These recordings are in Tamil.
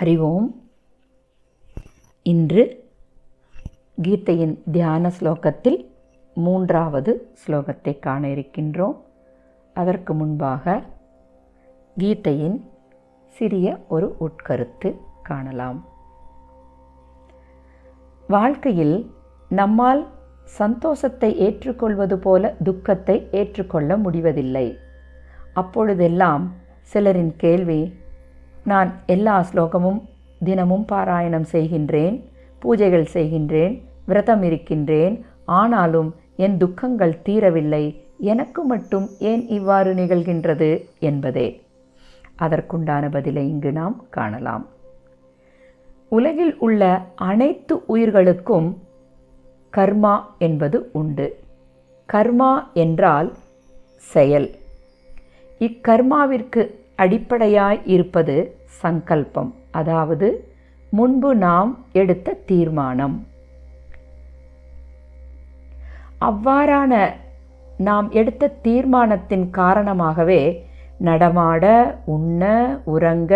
ஹரி ஓம் இன்று கீதையின் தியான ஸ்லோகத்தில் மூன்றாவது ஸ்லோகத்தை காண இருக்கின்றோம். அதற்கு முன்பாக கீதையின் சிறிய ஒரு உட்கருத்து காணலாம். வாழ்க்கையில் நம்மால் சந்தோஷத்தை ஏற்றுக்கொள்வது போல துக்கத்தை ஏற்றுக்கொள்ள முடிவதில்லை. அப்பொழுதெல்லாம் சிலரின் கேள்வி நான் எல்லா ஸ்லோகமும் தினமும் பாராயணம் செய்கின்றேன் பூஜைகள் செய்கின்றேன் விரதம் இருக்கின்றேன். ஆனாலும் என் துக்கங்கள் தீரவில்லை. எனக்கு மட்டும் ஏன் இவ்வாறு நிகழ்கின்றது என்பதே. அதற்குண்டான பதிலை இங்கு நாம் காணலாம். உலகில் உள்ள அனைத்து உயிர்களுக்கும் கர்மா என்பது உண்டு. கர்மா என்றால் செயல். இக்கர்மாவிற்கு அடிப்படையாய் இருப்பது சங்கல்பம். அதாவது முன்பு நாம் எடுத்த தீர்மானம். அவ்வாறான நாம் எடுத்த தீர்மானத்தின் காரணமாகவே நடமாட உண்ண உறங்க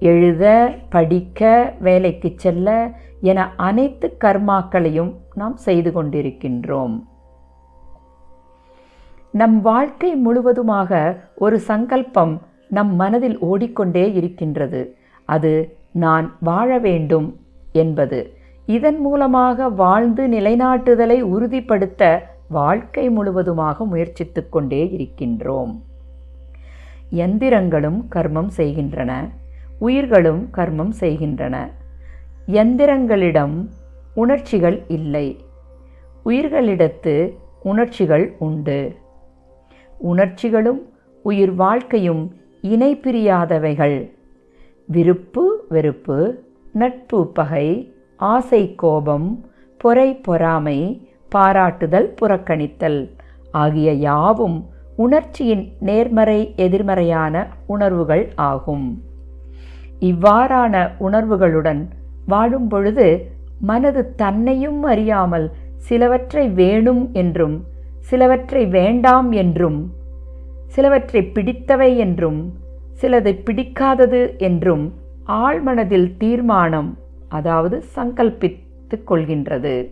எழுத படிக்க வேலைக்கு செல்ல என அனைத்து கர்மாக்களையும் நாம் செய்து கொண்டிருக்கின்றோம். நம் வாழ்க்கை முழுவதுமாக ஒரு சங்கல்பம் நம் மனதில் ஓடிக்கொண்டே இருக்கின்றது. அது நான் வாழ வேண்டும் என்பது. இதன் மூலமாக வாழ்ந்து நிலைநாட்டுதலை உறுதிப்படுத்த வாழ்க்கை முழுவதுமாக முயற்சித்து கொண்டே இருக்கின்றோம். எந்திரங்களும் கர்மம் செய்கின்றன. உயிர்களும் கர்மம் செய்கின்றன. எந்திரங்களிடம் உணர்ச்சிகள் இல்லை. உயிர்களிடத்து உணர்ச்சிகள் உண்டு. உணர்ச்சிகளும் உயிர் வாழ்க்கையும் இணை பிரியாதவைகள் விருப்பு வெறுப்பு நட்பு பகை ஆசை கோபம் பொறை பொறாமை பாராட்டுதல் புறக்கணித்தல் ஆகிய யாவும் உணர்ச்சியின் நேர்மறை எதிர்மறையான உணர்வுகள் ஆகும். இவ்வாறான உணர்வுகளுடன் வாழும் பொழுது மனது தன்னையும் அறியாமல் சிலவற்றை வேணும் என்றும் சிலவற்றை வேண்டாம் என்றும் சிலவற்றை பிடித்தவை என்றும் சிலதை பிடிக்காதது என்றும் ஆழ்மனதில் தீர்மானம் அதாவது சங்கல்பித்து கொள்கின்றது.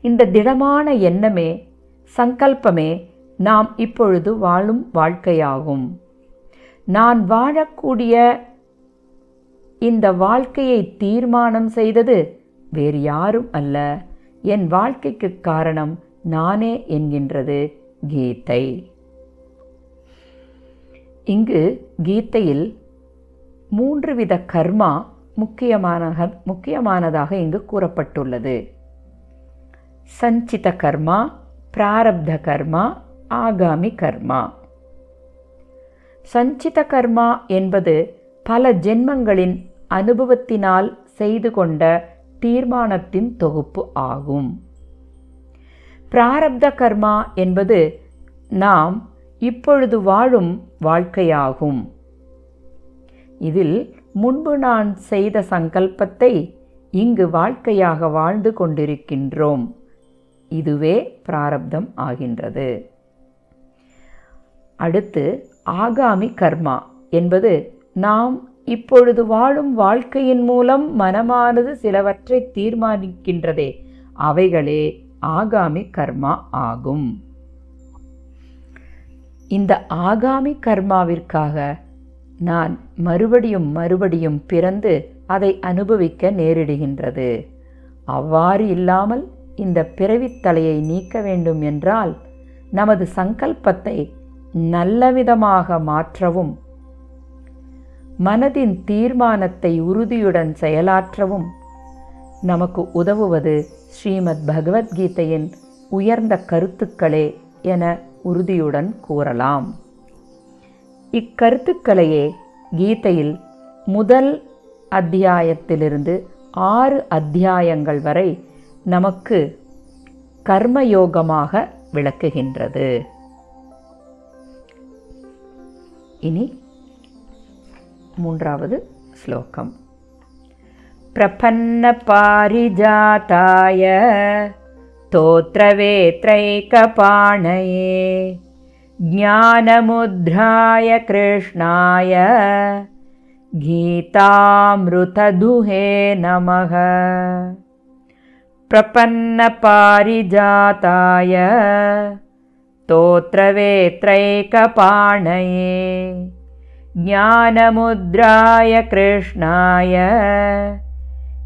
இந்த திடமான எண்ணமே சங்கல்பமே நாம் இப்பொழுது வாழும் வாழ்க்கையாகும். நான் வாழக்கூடிய இந்த வாழ்க்கையை தீர்மானம் செய்தது வேறு யாரும் அல்ல. என் வாழ்க்கைக்கு காரணம் நானே என்கின்றது. கீதை. இங்கு கீதையில் மூன்று வித கர்மா முக்கியமான முக்கியமானதாக இங்கு கூறப்பட்டுள்ளது. சஞ்சித கர்மா பிராரப்த கர்மா ஆகாமி கர்மா. சஞ்சித கர்மா என்பது பல ஜென்மங்களின் அனுபவத்தினால் செய்து கொண்ட தீர்மானத்தின் தொகுப்பு ஆகும். பிராரப்த கர்மா என்பது நாம் இப்பொழுது வாழும் வாழ்க்கையாகும். இதில் முன்பு நான் செய்த சங்கல்பத்தை இங்கு வாழ்க்கையாக வாழ்ந்து கொண்டிருக்கின்றோம். இதுவே பிராரப்தம் ஆகின்றது. அடுத்து ஆகாமி கர்மா என்பது நாம் இப்பொழுது வாழும் வாழ்க்கையின் மூலம் மனமானது சிலவற்றை தீர்மானிக்கின்றதே. அவைகளே ஆகாமி கர்மா ஆகும். இந்த ஆகாமி கர்மாவிற்காக நான் மறுபடியும் மறுபடியும் பிறந்து அதை அனுபவிக்க நேரிடுகின்றது. அவ்வாறு இல்லாமல் இந்த பிறவித்தலையை நீக்க வேண்டும் என்றால் நமது சங்கல்பத்தை நல்லவிதமாக மாற்றவும் மனதின் தீர்மானத்தை உறுதியுடன் செயலாற்றவும் நமக்கு உதவுவது ஸ்ரீமத் பகவத்கீதையின் உயர்ந்த கருத்துக்களே என உறுதியுடன் கூறலாம். இக்கருத்துக்களையே கீதையில் முதல் அத்தியாயத்திலிருந்து ஆறு அத்தியாயங்கள் வரை நமக்கு கர்மயோகமாக விளக்குகின்றது. இனி மூன்றாவது ஸ்லோகம். प्रपन्नपारिजाताय तोत्रवेत्रैकपाणये ज्ञानमुद्राय कृष्णाय गीतामृतदुहे नमः। प्रपन्नपारिजाताय तोत्रवेत्रैकपाणये ज्ञानमुद्राय कृष्णाय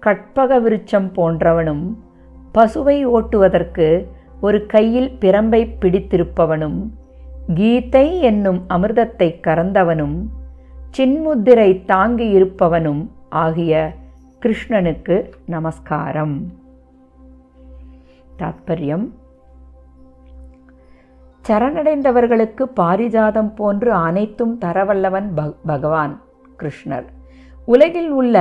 கற்பக விருட்சம் போன்றவனும் பசுவை ஓட்டுவதற்கு ஒரு கையில் பிரம்பை பிடித்திருப்பவனும் கீதை என்னும் அமிர்தத்தை கறந்தவனும் சின்முத்திரை தாங்கியிருப்பவனும் ஆகிய கிருஷ்ணனுக்கு நமஸ்காரம். தாத்பரியம். சரணடைந்தவர்களுக்கு பாரிஜாதம் போன்று அனைத்தும் தரவல்லவன் பகவான் கிருஷ்ணர். உலகில் உள்ள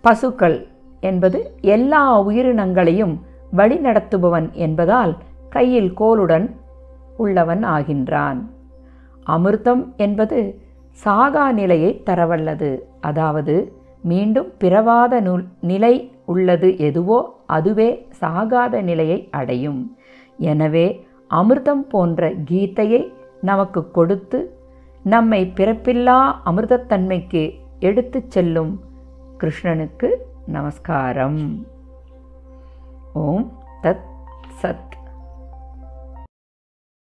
பசுக்கள் என்பது எல்லா உயிரினங்களையும் வழிநடத்துபவன் என்பதால் கையில் கோலுடன் உள்ளவன் ஆகின்றான். அமிர்தம் என்பது சாகா நிலையை தரவல்லது. அதாவது மீண்டும் பிறவாத நுல் நிலை உள்ளது எதுவோ அதுவே சாகாத நிலையை அடையும். எனவே அமிர்தம் போன்ற கீதையை நமக்கு கொடுத்து நம்மை பிறப்பில்லா அமிர்தத்தன்மைக்கு எடுத்துச் செல்லும் கிருஷ்ணனுக்கு நமஸ்காரம். ஓம் தத் சத்